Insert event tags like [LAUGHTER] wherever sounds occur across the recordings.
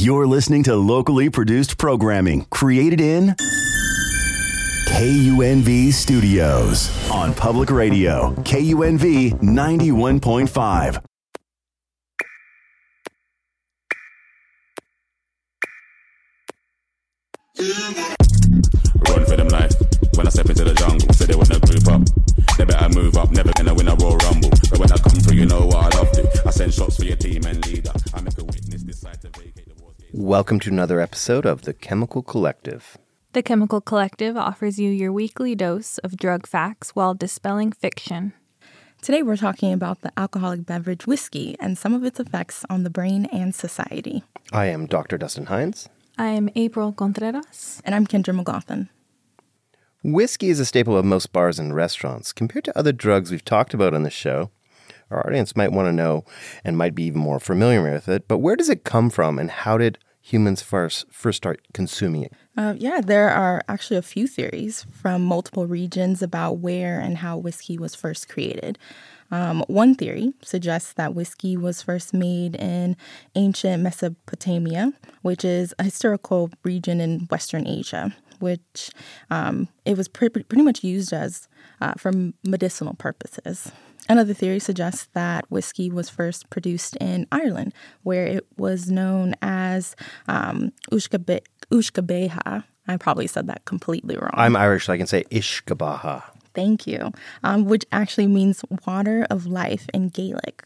You're listening to locally produced programming created in KUNV Studios on Public Radio, KUNV 91.5. Run for them life. When I step into the jungle, say they wanna group up. They better move up, never gonna win a Royal Rumble. But when I come through, you know what I love to. I send shots for your team and leader. I make a witness Welcome to another episode of The Chemical Collective. The Chemical Collective offers you your weekly dose of drug facts while dispelling fiction. Today, we're talking about the alcoholic beverage whiskey and some of its effects on the brain and society. I am Dr. Dustin Hines. I am April Contreras. And I'm Kendra McGaughan. Whiskey is a staple of most bars and restaurants. Compared to other drugs we've talked about on the show, our audience might want to know and might be even more familiar with it, but where does it come from and how did humans first, first start consuming it? Uh, yeah, there are actually a few theories from multiple regions about where and how whiskey was first created. Um, one theory suggests that whiskey was first made in ancient Mesopotamia, which is a historical region in Western Asia, which um, it was pre- pretty much used as uh, for medicinal purposes. Another theory suggests that whiskey was first produced in Ireland, where it was known as um, Ushkabe- Ushkabeha. I probably said that completely wrong. I'm Irish, so I can say Ishkabaha. Thank you, um, which actually means water of life in Gaelic.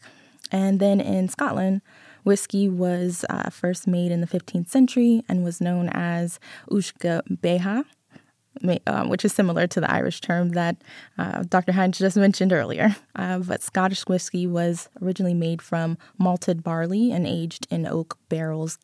And then in Scotland, whiskey was uh, first made in the 15th century and was known as Ushka Beha, um, which is similar to the Irish term that uh, Dr. Hines just mentioned earlier. Uh, but Scottish whiskey was originally made from malted barley and aged in oak barrels,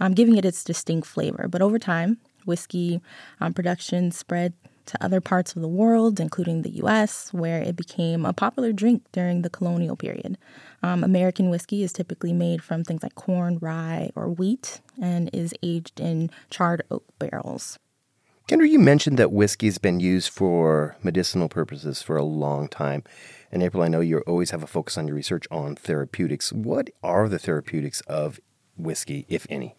um, giving it its distinct flavor. But over time, whiskey um, production spread to other parts of the world, including the US, where it became a popular drink during the colonial period. Um, American whiskey is typically made from things like corn, rye, or wheat and is aged in charred oak barrels. Kendra, you mentioned that whiskey's been used for medicinal purposes for a long time. And April, I know you always have a focus on your research on therapeutics. What are the therapeutics of whiskey, if any?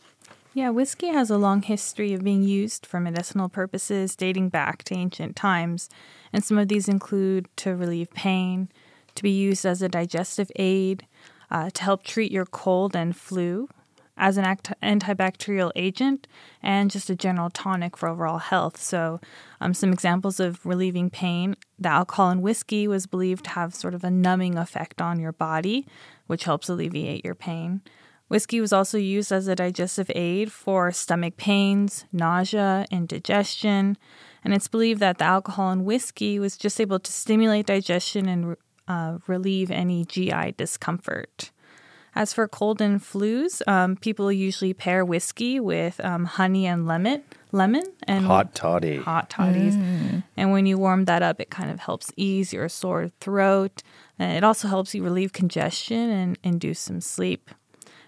Yeah, whiskey has a long history of being used for medicinal purposes dating back to ancient times, and some of these include to relieve pain, to be used as a digestive aid, uh, to help treat your cold and flu, as an act- antibacterial agent, and just a general tonic for overall health. So, um, some examples of relieving pain the alcohol in whiskey was believed to have sort of a numbing effect on your body, which helps alleviate your pain. Whiskey was also used as a digestive aid for stomach pains, nausea, indigestion, and it's believed that the alcohol in whiskey was just able to stimulate digestion and uh, relieve any GI discomfort. As for cold and flus, um, people usually pair whiskey with um, honey and lemon, lemon and Hot toddy. hot toddies. And when you warm that up, it kind of helps ease your sore throat. And it also helps you relieve congestion and induce some sleep.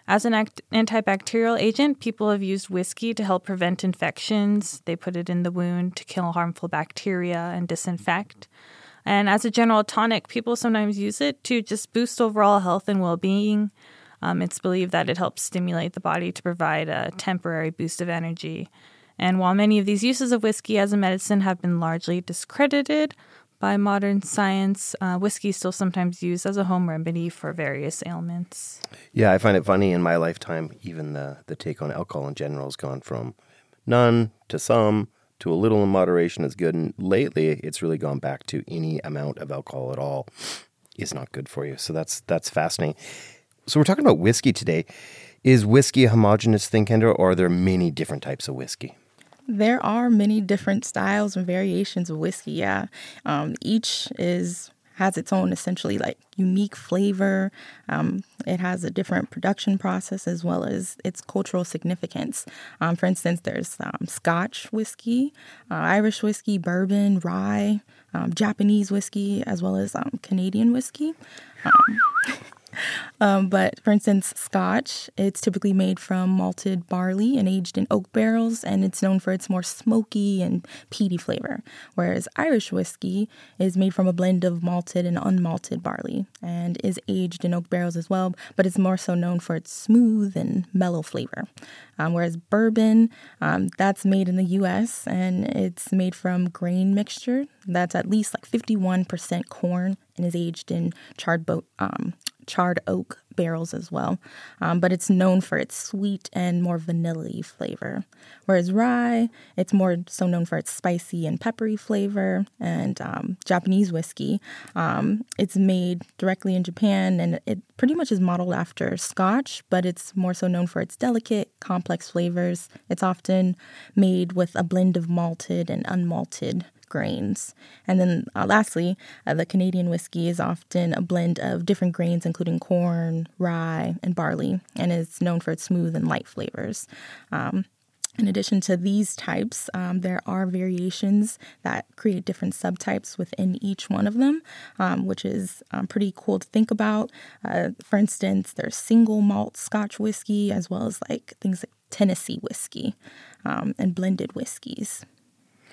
As an act- antibacterial agent, people have used whiskey to help prevent infections. They put it in the wound to kill harmful bacteria and disinfect. And as a general tonic, people sometimes use it to just boost overall health and well being. Um, it's believed that it helps stimulate the body to provide a temporary boost of energy. And while many of these uses of whiskey as a medicine have been largely discredited by modern science, uh, whiskey is still sometimes used as a home remedy for various ailments. Yeah, I find it funny in my lifetime, even the, the take on alcohol in general has gone from none to some to a little in moderation is good. And lately, it's really gone back to any amount of alcohol at all is not good for you. So that's that's fascinating. So we're talking about whiskey today. Is whiskey a homogenous thing, Kendra, or are there many different types of whiskey? There are many different styles and variations of whiskey. Yeah, um, each is has its own essentially like unique flavor. Um, it has a different production process as well as its cultural significance. Um, for instance, there's um, Scotch whiskey, uh, Irish whiskey, bourbon, rye, um, Japanese whiskey, as well as um, Canadian whiskey. [LAUGHS] [LAUGHS] Um, but for instance, Scotch, it's typically made from malted barley and aged in oak barrels, and it's known for its more smoky and peaty flavor. Whereas Irish whiskey is made from a blend of malted and unmalted barley and is aged in oak barrels as well, but it's more so known for its smooth and mellow flavor. Um, whereas bourbon, um, that's made in the US and it's made from grain mixture that's at least like 51% corn and is aged in charred boat, um, charred oak barrels as well, um, but it's known for its sweet and more vanilla flavor. Whereas rye, it's more so known for its spicy and peppery flavor. And um, Japanese whiskey, um, it's made directly in Japan and it pretty much is modeled after Scotch, but it's more so known for its delicate, complex flavors. It's often made with a blend of malted and unmalted grains. And then uh, lastly, uh, the Canadian whiskey is often a blend of different grains, including corn, rye, and barley, and is known for its smooth and light flavors. Um, in addition to these types, um, there are variations that create different subtypes within each one of them, um, which is um, pretty cool to think about. Uh, for instance, there's single malt Scotch whiskey, as well as like things like Tennessee whiskey um, and blended whiskeys.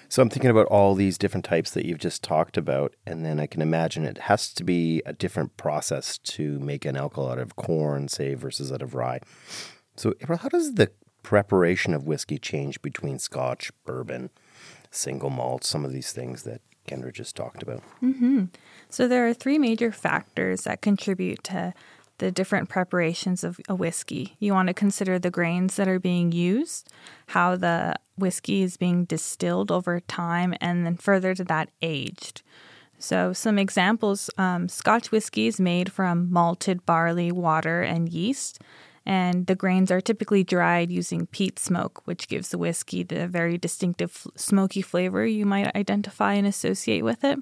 So I'm thinking about all these different types that you've just talked about, and then I can imagine it has to be a different process to make an alcohol out of corn, say, versus out of rye. So, how does the preparation of whiskey change between Scotch, bourbon, single malt, some of these things that Kendra just talked about? Mm-hmm. So there are three major factors that contribute to the different preparations of a whiskey. You want to consider the grains that are being used, how the whiskey is being distilled over time, and then further to that, aged. So, some examples um, Scotch whiskey is made from malted barley, water, and yeast. And the grains are typically dried using peat smoke, which gives the whiskey the very distinctive smoky flavor you might identify and associate with it.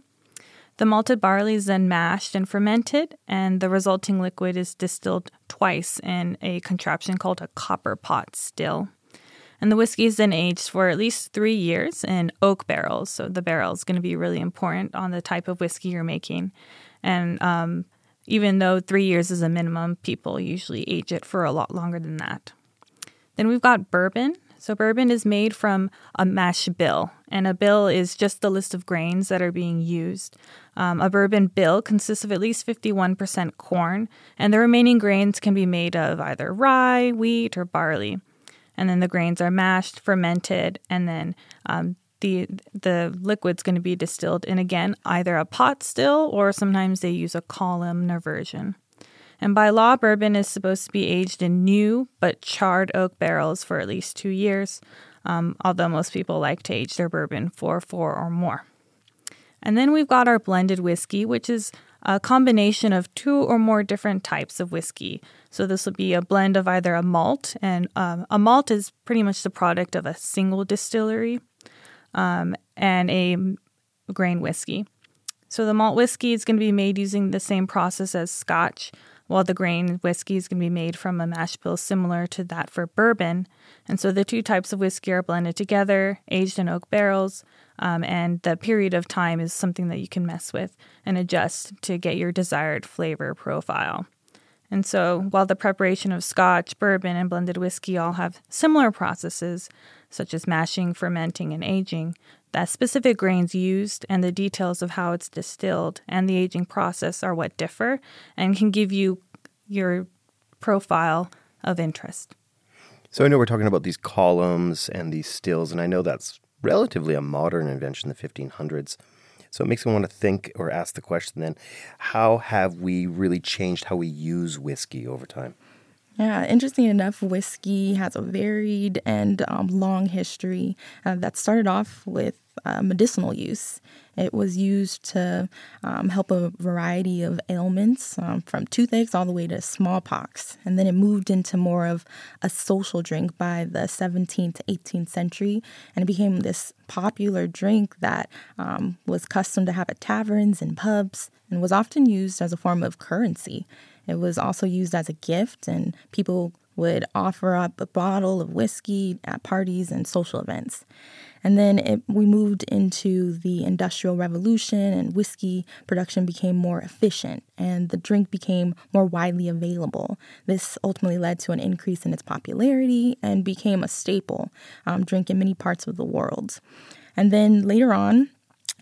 The malted barley is then mashed and fermented, and the resulting liquid is distilled twice in a contraption called a copper pot still. And the whiskey is then aged for at least three years in oak barrels. So the barrel is going to be really important on the type of whiskey you're making. And um, even though three years is a minimum, people usually age it for a lot longer than that. Then we've got bourbon. So, bourbon is made from a mash bill, and a bill is just the list of grains that are being used. Um, a bourbon bill consists of at least 51% corn, and the remaining grains can be made of either rye, wheat, or barley. And then the grains are mashed, fermented, and then um, the the liquid's going to be distilled in again either a pot still or sometimes they use a column version. And by law, bourbon is supposed to be aged in new but charred oak barrels for at least two years, um, although most people like to age their bourbon for four or more. And then we've got our blended whiskey, which is a combination of two or more different types of whiskey. So this will be a blend of either a malt, and um, a malt is pretty much the product of a single distillery, um, and a grain whiskey. So the malt whiskey is going to be made using the same process as Scotch, while the grain whiskey is going to be made from a mash bill similar to that for bourbon. And so the two types of whiskey are blended together, aged in oak barrels, um, and the period of time is something that you can mess with and adjust to get your desired flavor profile. And so, while the preparation of scotch, bourbon, and blended whiskey all have similar processes, such as mashing, fermenting, and aging, the specific grains used and the details of how it's distilled and the aging process are what differ and can give you your profile of interest. So I know we're talking about these columns and these stills, and I know that's relatively a modern invention, the 1500s. So it makes me want to think or ask the question then how have we really changed how we use whiskey over time? Yeah, interesting enough, whiskey has a varied and um, long history uh, that started off with uh, medicinal use. It was used to um, help a variety of ailments, um, from toothaches all the way to smallpox. And then it moved into more of a social drink by the 17th to 18th century, and it became this popular drink that um, was custom to have at taverns and pubs and was often used as a form of currency. It was also used as a gift, and people would offer up a bottle of whiskey at parties and social events. And then it, we moved into the Industrial Revolution, and whiskey production became more efficient, and the drink became more widely available. This ultimately led to an increase in its popularity and became a staple um, drink in many parts of the world. And then later on,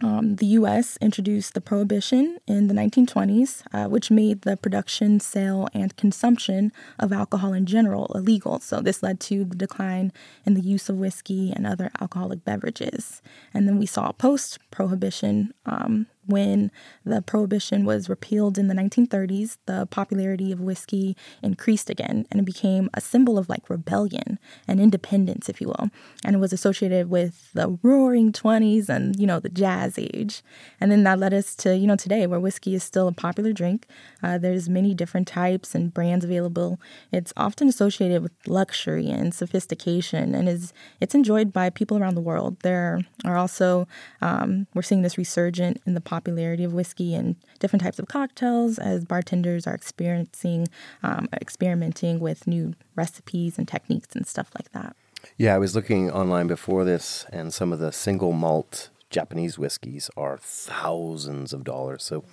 um, the U.S. introduced the prohibition in the 1920s, uh, which made the production, sale, and consumption of alcohol in general illegal. So, this led to the decline in the use of whiskey and other alcoholic beverages. And then we saw post prohibition um, when the prohibition was repealed in the 1930s, the popularity of whiskey increased again and it became a symbol of like rebellion and independence, if you will. And it was associated with the roaring 20s and, you know, the jazz age. And then that led us to, you know, today where whiskey is still a popular drink. Uh, there's many different types and brands available. It's often associated with luxury and sophistication and is it's enjoyed by people around the world. There are also, um, we're seeing this resurgent in the popularity of whiskey and different types of cocktails as bartenders are experiencing, um, experimenting with new recipes and techniques and stuff like that. Yeah, I was looking online before this, and some of the single malt Japanese whiskeys are thousands of dollars. So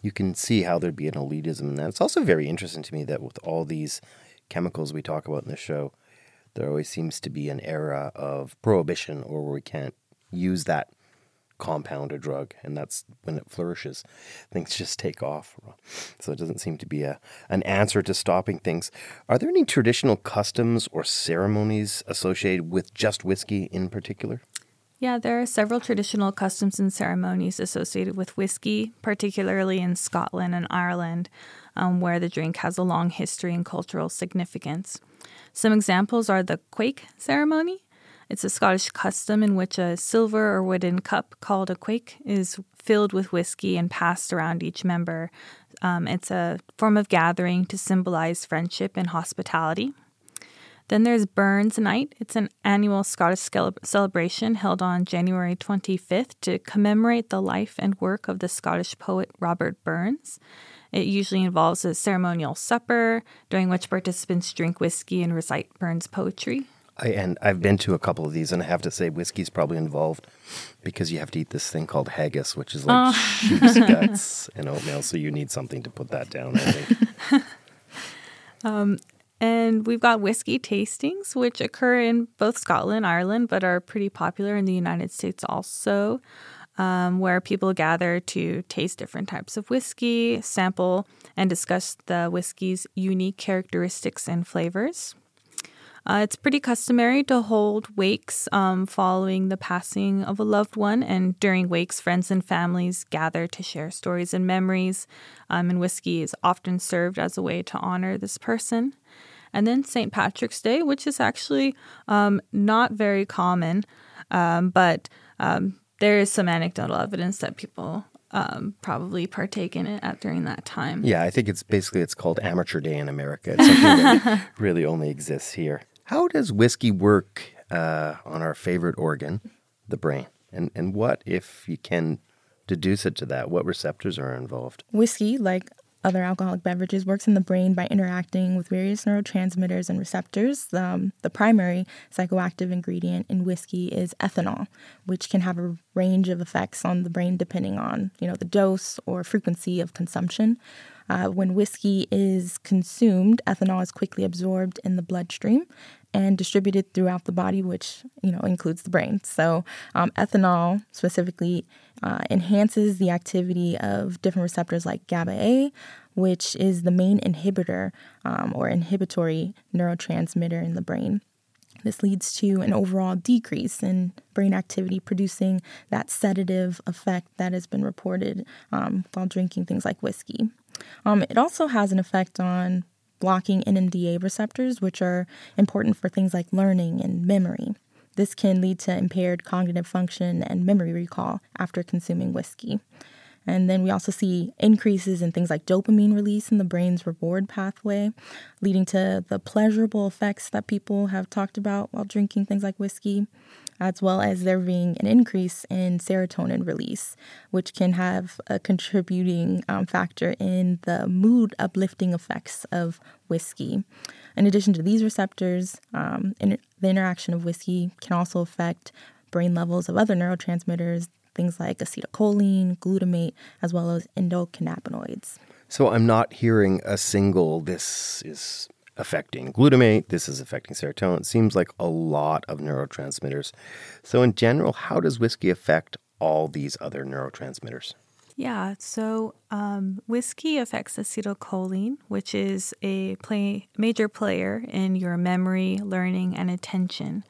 you can see how there'd be an elitism in that. It's also very interesting to me that with all these chemicals we talk about in the show, there always seems to be an era of prohibition or where we can't use that compound or drug, and that's when it flourishes. Things [LAUGHS] just take off. So it doesn't seem to be a an answer to stopping things. Are there any traditional customs or ceremonies associated with just whiskey in particular? Yeah, there are several traditional customs and ceremonies associated with whiskey, particularly in Scotland and Ireland, um, where the drink has a long history and cultural significance. Some examples are the quaich ceremony, it's a Scottish custom in which a silver or wooden cup called a quaich is filled with whiskey and passed around each member. Um, it's a form of gathering to symbolize friendship and hospitality. Then there's Burns Night. It's an annual Scottish celebration held on January 25th to commemorate the life and work of the Scottish poet Robert Burns. It usually involves a ceremonial supper, during which participants drink whiskey and recite Burns' poetry. I, and I've been to a couple of these, and I have to say, whiskey's probably involved because you have to eat this thing called haggis, which is like oh. sheep's [LAUGHS] guts and oatmeal. So you need something to put that down. I think. [LAUGHS] um, and we've got whiskey tastings, which occur in both Scotland, and Ireland, but are pretty popular in the United States also, um, where people gather to taste different types of whiskey, sample, and discuss the whiskey's unique characteristics and flavors. Uh, it's pretty customary to hold wakes um, following the passing of a loved one, and during wakes, friends and families gather to share stories and memories, um, and whiskey is often served as a way to honor this person. And then St. Patrick's Day, which is actually um, not very common, um, but um, there is some anecdotal evidence that people um, probably partake in it at during that time. Yeah, I think it's basically it's called Amateur Day in America. It's something that [LAUGHS] really only exists here. How does whiskey work uh, on our favorite organ, the brain? And, and what, if you can deduce it to that, what receptors are involved? Whiskey, like other alcoholic beverages, works in the brain by interacting with various neurotransmitters and receptors. Um, the primary psychoactive ingredient in whiskey is ethanol, which can have a range of effects on the brain depending on you know the dose or frequency of consumption. Uh, when whiskey is consumed, ethanol is quickly absorbed in the bloodstream and distributed throughout the body, which you know includes the brain. So, um, ethanol specifically uh, enhances the activity of different receptors like GABA A, which is the main inhibitor um, or inhibitory neurotransmitter in the brain. This leads to an overall decrease in brain activity, producing that sedative effect that has been reported um, while drinking things like whiskey. Um, it also has an effect on blocking NMDA receptors, which are important for things like learning and memory. This can lead to impaired cognitive function and memory recall after consuming whiskey. And then we also see increases in things like dopamine release in the brain's reward pathway, leading to the pleasurable effects that people have talked about while drinking things like whiskey as well as there being an increase in serotonin release, which can have a contributing um, factor in the mood uplifting effects of whiskey. In addition to these receptors, um, in, the interaction of whiskey can also affect brain levels of other neurotransmitters, things like acetylcholine, glutamate, as well as endocannabinoids. So I'm not hearing a single, this is affecting glutamate, this is affecting serotonin. It seems like a lot of neurotransmitters. So, in general, how does whiskey affect all these other neurotransmitters? Yeah, so um, whiskey affects acetylcholine, which is a play, major player in your memory, learning, and attention.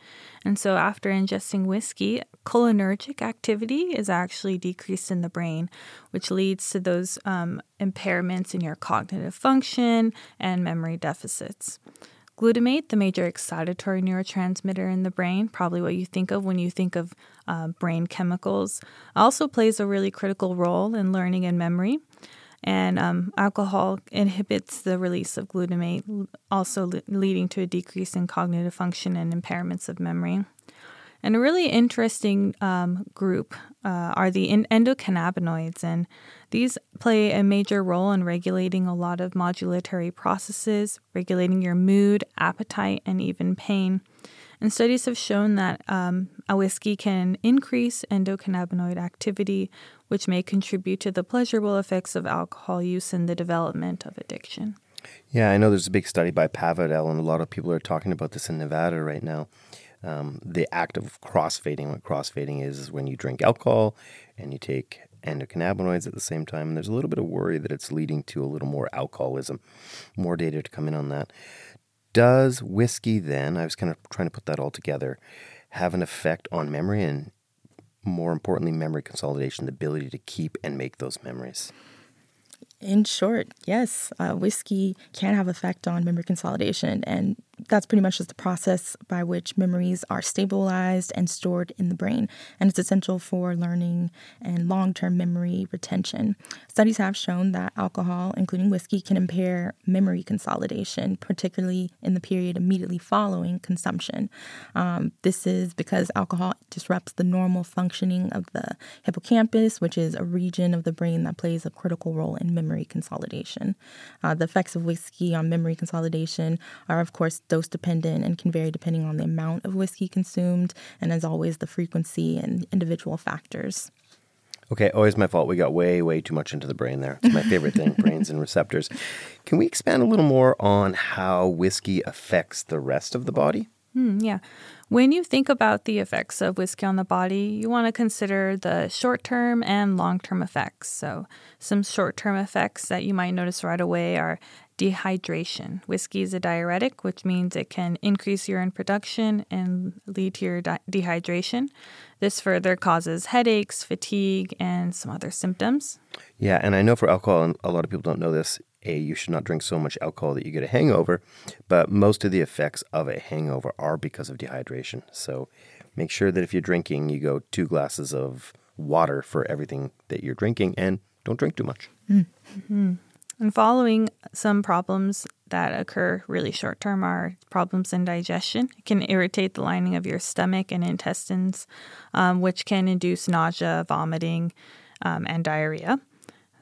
And so, after ingesting whiskey, cholinergic activity is actually decreased in the brain, which leads to those um, impairments in your cognitive function and memory deficits. Glutamate, the major excitatory neurotransmitter in the brain, probably what you think of when you think of uh, brain chemicals, also plays a really critical role in learning and memory. And um, alcohol inhibits the release of glutamate, also le- leading to a decrease in cognitive function and impairments of memory. And a really interesting um, group uh, are the endocannabinoids, and these play a major role in regulating a lot of modulatory processes, regulating your mood, appetite, and even pain. And studies have shown that um, a whiskey can increase endocannabinoid activity, which may contribute to the pleasurable effects of alcohol use and the development of addiction. Yeah, I know there's a big study by Pavidel, and a lot of people are talking about this in Nevada right now um, the act of crossfading. What crossfading is is when you drink alcohol and you take endocannabinoids at the same time. And there's a little bit of worry that it's leading to a little more alcoholism. More data to come in on that. Does whiskey then, I was kind of trying to put that all together, have an effect on memory and more importantly, memory consolidation, the ability to keep and make those memories? In short, yes, uh, whiskey can have effect on memory consolidation, and that's pretty much just the process by which memories are stabilized and stored in the brain. And it's essential for learning and long term memory retention. Studies have shown that alcohol, including whiskey, can impair memory consolidation, particularly in the period immediately following consumption. Um, this is because alcohol disrupts the normal functioning of the hippocampus, which is a region of the brain that plays a critical role in memory consolidation. Uh, the effects of whiskey on memory consolidation are, of course, dose dependent and can vary depending on the amount of whiskey consumed, and as always, the frequency and individual factors. Okay, always my fault. We got way, way too much into the brain there. It's my favorite thing [LAUGHS] brains and receptors. Can we expand a little more on how whiskey affects the rest of the body? Mm, yeah. When you think about the effects of whiskey on the body, you want to consider the short term and long term effects. So, some short term effects that you might notice right away are dehydration. Whiskey is a diuretic, which means it can increase urine production and lead to your di- dehydration. This further causes headaches, fatigue, and some other symptoms. Yeah, and I know for alcohol, and a lot of people don't know this, a you should not drink so much alcohol that you get a hangover, but most of the effects of a hangover are because of dehydration. So make sure that if you're drinking, you go two glasses of water for everything that you're drinking and don't drink too much. Mm-hmm. And following some problems that occur really short term are problems in digestion. It can irritate the lining of your stomach and intestines, um, which can induce nausea, vomiting, um, and diarrhea.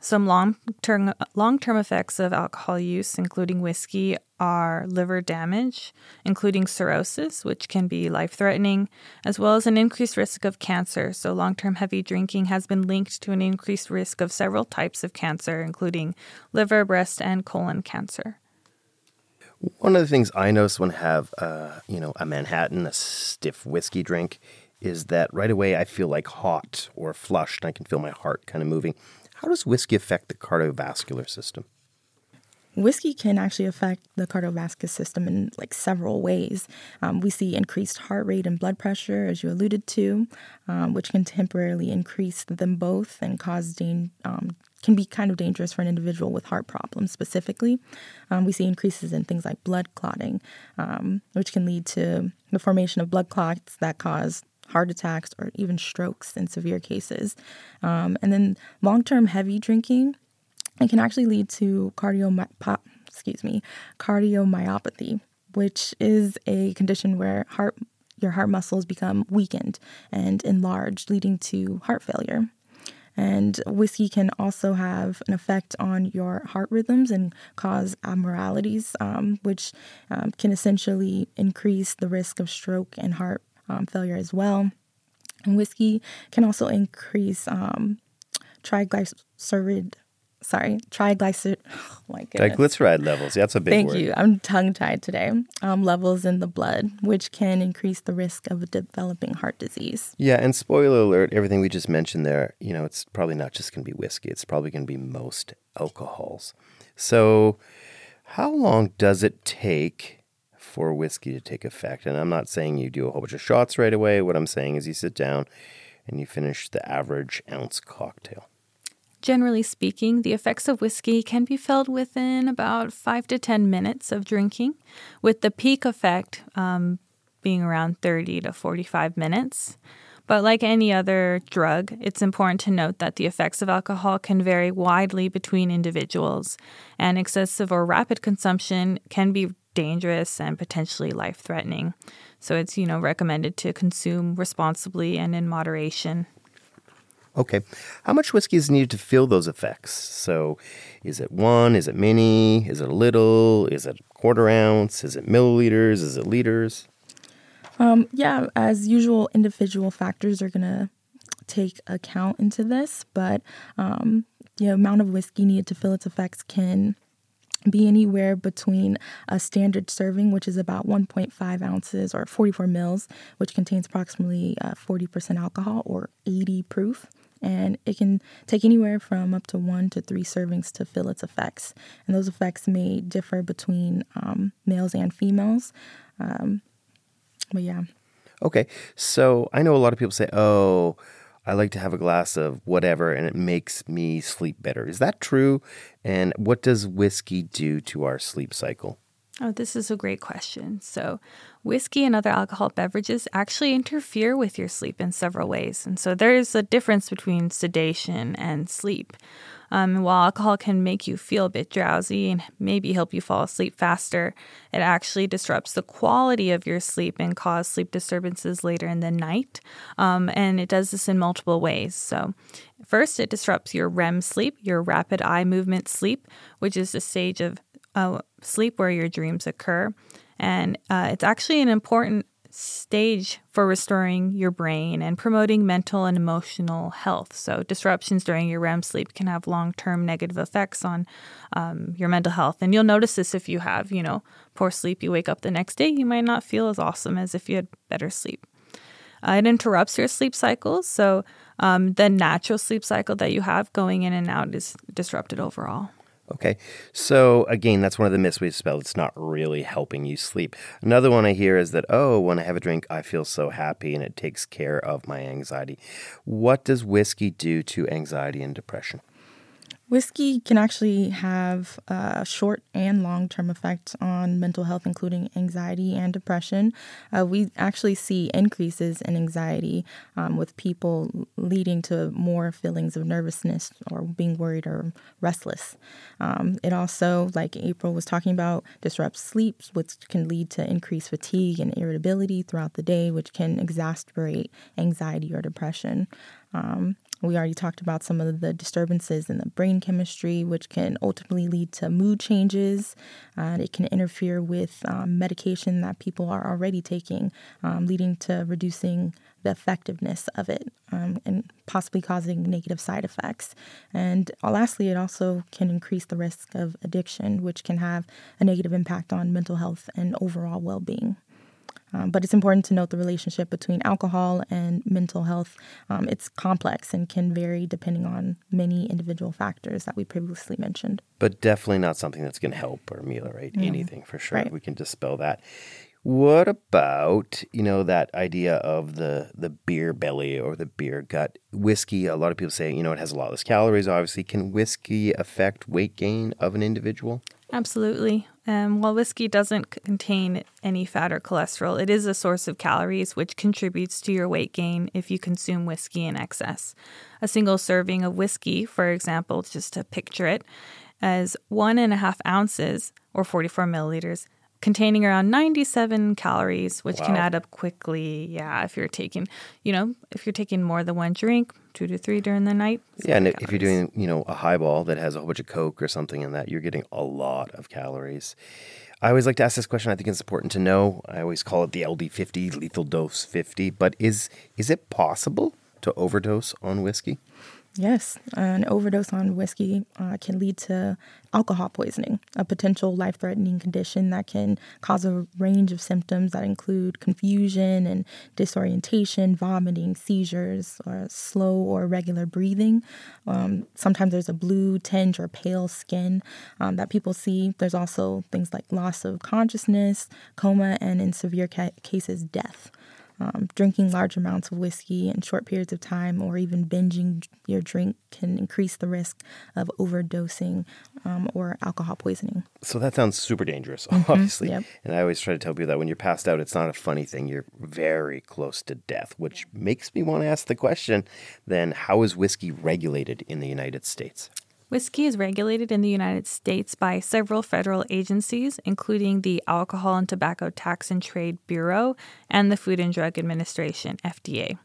Some long term long term effects of alcohol use, including whiskey, are liver damage, including cirrhosis, which can be life threatening, as well as an increased risk of cancer. So, long term heavy drinking has been linked to an increased risk of several types of cancer, including liver, breast, and colon cancer. One of the things I notice when I have, uh, you know, a Manhattan, a stiff whiskey drink, is that right away I feel like hot or flushed. and I can feel my heart kind of moving. How does whiskey affect the cardiovascular system? Whiskey can actually affect the cardiovascular system in like several ways. Um, we see increased heart rate and blood pressure, as you alluded to, um, which can temporarily increase them both and cause dan- um, can be kind of dangerous for an individual with heart problems specifically. Um, we see increases in things like blood clotting, um, which can lead to the formation of blood clots that cause heart attacks, or even strokes in severe cases. Um, and then long term heavy drinking, it can actually lead to cardio excuse me, cardiomyopathy, which is a condition where heart your heart muscles become weakened and enlarged, leading to heart failure. And whiskey can also have an effect on your heart rhythms and cause abnormalities, um, which um, can essentially increase the risk of stroke and heart um, failure as well. And whiskey can also increase um, triglyceride sorry, triglyceride. [LAUGHS] Oh my goodness. Triglyceride levels. That's a big Thank word. you. I'm tongue tied today. Um, levels in the blood, which can increase the risk of developing heart disease. Yeah, and spoiler alert, everything we just mentioned there, you know, it's probably not just going to be whiskey, it's probably going to be most alcohols. So, how long does it take for whiskey to take effect? And I'm not saying you do a whole bunch of shots right away. What I'm saying is you sit down and you finish the average ounce cocktail. Generally speaking, the effects of whiskey can be felt within about five to 10 minutes of drinking, with the peak effect um, being around 30 to 45 minutes. But like any other drug, it's important to note that the effects of alcohol can vary widely between individuals, and excessive or rapid consumption can be dangerous and potentially life threatening. So it's, you know, recommended to consume responsibly and in moderation. Okay. How much whiskey is needed to feel those effects? So, is it one? Is it many? Is it a little? Is it a quarter ounce? Is it milliliters? Is it liters? Um, yeah, as usual, individual factors are going to take account into this, but um, the amount of whiskey needed to feel its effects can be anywhere between a standard serving, which is about 1.5 ounces or 44 mils, which contains approximately uh, 40% alcohol or 80 proof. And it can take anywhere from up to one to three servings to feel its effects. And those effects may differ between um, males and females. Um, but yeah. Okay. So, I know a lot of people say, oh, I like to have a glass of whatever and it makes me sleep better. Is that true? And what does whiskey do to our sleep cycle? Oh, this is a great question. So, whiskey and other alcohol beverages actually interfere with your sleep in several ways. And so, there's a difference between sedation and sleep. Um, while alcohol can make you feel a bit drowsy and maybe help you fall asleep faster, it actually disrupts the quality of your sleep and cause sleep disturbances later in the night. Um, and it does this in multiple ways. So, first, it disrupts your REM sleep, your rapid eye movement sleep, which is the stage of uh, sleep where your dreams occur. And uh, it's actually an important stage for restoring your brain and promoting mental and emotional health. So, disruptions during your REM sleep can have long term negative effects on um, your mental health. And you'll notice this if you have, you know, poor sleep. You wake up the next day, you might not feel as awesome as if you had better sleep. Uh, it interrupts your sleep cycles. So, um, the natural sleep cycle that you have going in and out is disrupted overall. Okay. So again, that's one of the myths we dispel. It's not really helping you sleep. Another one I hear is that, oh, when I have a drink, I feel so happy and it takes care of my anxiety. What does whiskey do to anxiety and depression? Whiskey can actually have a short and long term effects on mental health, including anxiety and depression. Uh, we actually see increases in anxiety um, with people leading to more feelings of nervousness or being worried or restless. Um, it also, like April was talking about, disrupts sleep, which can lead to increased fatigue and irritability throughout the day, which can exacerbate anxiety or depression. Um, we already talked about some of the disturbances in the brain chemistry, which can ultimately lead to mood changes. Uh, it can interfere with um, medication that people are already taking, um, leading to reducing the effectiveness of it um, and possibly causing negative side effects. And uh, lastly, it also can increase the risk of addiction, which can have a negative impact on mental health and overall well being. Um, but it's important to note the relationship between alcohol and mental health. Um, it's complex and can vary depending on many individual factors that we previously mentioned. But definitely not something that's going to help or ameliorate mm. anything for sure. Right. We can dispel that. What about you know that idea of the the beer belly or the beer gut? Whiskey. A lot of people say you know it has a lot less calories. Obviously, can whiskey affect weight gain of an individual? Absolutely. Um, while whiskey doesn't contain any fat or cholesterol, it is a source of calories, which contributes to your weight gain if you consume whiskey in excess. A single serving of whiskey, for example, just to picture it, as one and a half ounces or 44 milliliters containing around 97 calories, which can add up quickly. Yeah, if you're taking, you know, if you're taking more than one drink, two to three during the night. Yeah, and of if you're doing, you know, a highball that has a whole bunch of Coke or something in that, you're getting a lot of calories. I always like to ask this question. I think it's important to know. I always call it the LD50, lethal dose 50. But is is it possible to overdose on whiskey? Yes, an overdose on whiskey uh, can lead to alcohol poisoning, a potential life threatening condition that can cause a range of symptoms that include confusion and disorientation, vomiting, seizures, or slow or irregular breathing. Um, sometimes there's a blue tinge or pale skin um, that people see. There's also things like loss of consciousness, coma, and in severe ca- cases, death. Um, drinking large amounts of whiskey in short periods of time or even binging your drink can increase the risk of overdosing um, or alcohol poisoning. So that sounds super dangerous, obviously. yep. And I always try to tell people that when you're passed out, it's not a funny thing. You're very close to death, which makes me want to ask the question then, how is whiskey regulated in the United States? Whiskey is regulated in the United States by several federal agencies, including the Alcohol and Tobacco Tax and Trade Bureau and the Food and Drug Administration, FDA.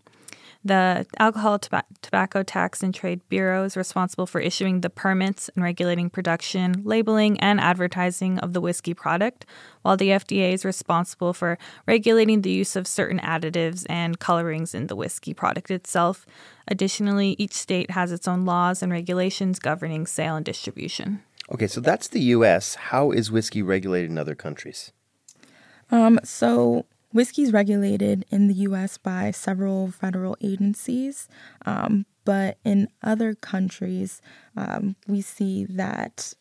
The Alcohol, Toba- Tobacco Tax and Trade Bureau is responsible for issuing the permits and regulating production, labeling, and advertising of the whiskey product, while the FDA is responsible for regulating the use of certain additives and colorings in the whiskey product itself. Additionally, each state has its own laws and regulations governing sale and distribution. Okay, so that's the U.S. How is whiskey regulated in other countries? Um, so, whiskey is regulated in the U.S. by several federal agencies, um, but in other countries, um, we see that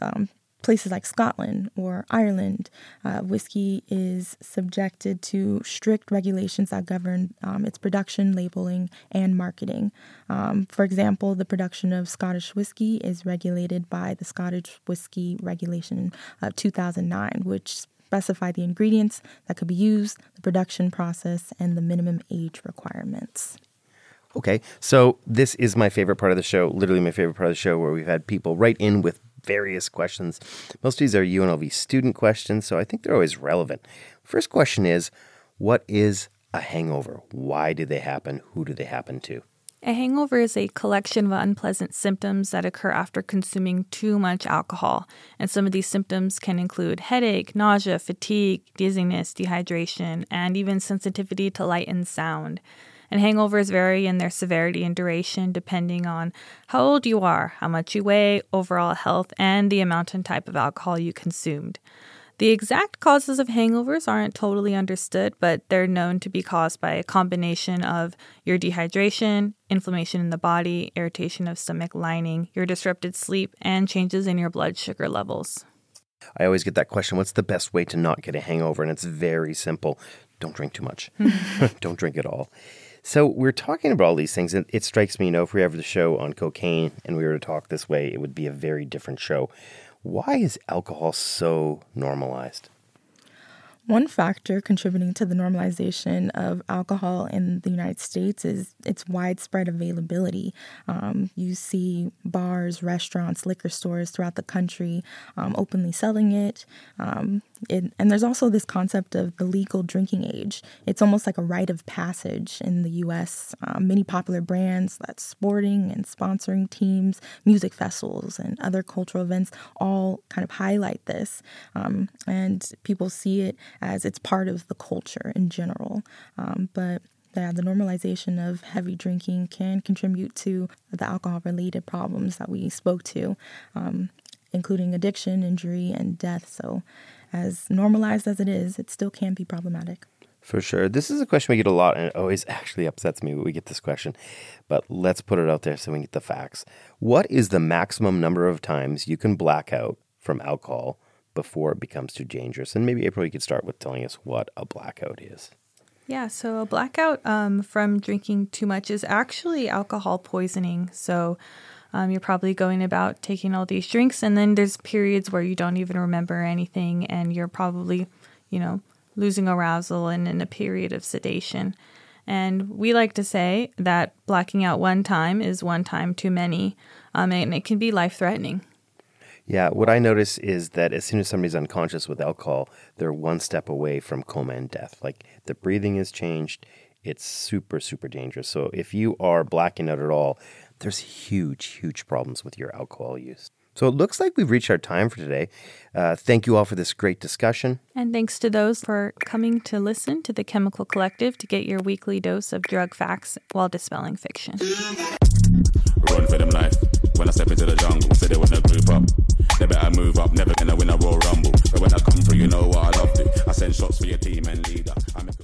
um, places like Scotland or Ireland, uh, whiskey is subjected to strict regulations that govern um, its production, labeling, and marketing. Um, for example, the production of Scottish whiskey is regulated by the Scottish Whiskey Regulation of 2009, which specify the ingredients that could be used, the production process, and the minimum age requirements. Okay, so this is my favorite part of the show, literally my favorite part of the show, where we've had people write in with various questions. Most of these are UNLV student questions, so I think they're always relevant. First question is What is a hangover? Why do they happen? Who do they happen to? A hangover is a collection of unpleasant symptoms that occur after consuming too much alcohol. And some of these symptoms can include headache, nausea, fatigue, dizziness, dehydration, and even sensitivity to light and sound. And hangovers vary in their severity and duration depending on how old you are, how much you weigh, overall health, and the amount and type of alcohol you consumed. The exact causes of hangovers aren't totally understood, but they're known to be caused by a combination of your dehydration, inflammation in the body, irritation of stomach lining, your disrupted sleep, and changes in your blood sugar levels. I always get that question What's the best way to not get a hangover? And it's very simple don't drink too much, [LAUGHS] [LAUGHS] don't drink at all. So, we're talking about all these things, and it strikes me, you know, if we ever the show on cocaine and we were to talk this way, it would be a very different show. Why is alcohol so normalized? One factor contributing to the normalization of alcohol in the United States is its widespread availability. Um, you see bars, restaurants, liquor stores throughout the country um, openly selling it. Um, it. And there's also this concept of the legal drinking age. It's almost like a rite of passage in the U.S. Um, many popular brands that's sporting and sponsoring teams, music festivals, and other cultural events all kind of highlight this. Um, and people see it as it's part of the culture in general. Um, but yeah, the normalization of heavy drinking can contribute to the alcohol related problems that we spoke to, um, including addiction, injury, and death. So, as normalized as it is, it still can be problematic. For sure. This is a question we get a lot, and it always [LAUGHS] actually upsets me when we get this question. But let's put it out there so we get the facts. What is the maximum number of times you can black out from alcohol before it becomes too dangerous? And maybe April, you could start with telling us what a blackout is. Yeah, so a blackout um, from drinking too much is actually alcohol poisoning. So um, you're probably going about taking all these drinks, and then there's periods where you don't even remember anything, and you're probably, you know, losing arousal and in a period of sedation. And we like to say that blacking out one time is one time too many, um, and it can be life threatening. Yeah, what I notice is that as soon as somebody's unconscious with alcohol, they're one step away from coma and death. Like the breathing is changed. It's super, super dangerous. So if you are blacking out at all, there's huge, huge problems with your alcohol use. So it looks like we've reached our time for today. Uh, thank you all for this great discussion. And thanks to those for coming to listen to the Chemical Collective to get your weekly dose of drug facts while dispelling fiction. Run for them life. When I step into the jungle, say they wanna group up. They better move up, never gonna win a Royal Rumble. But when I come through, you know what I love to. I send shots for your team and leader.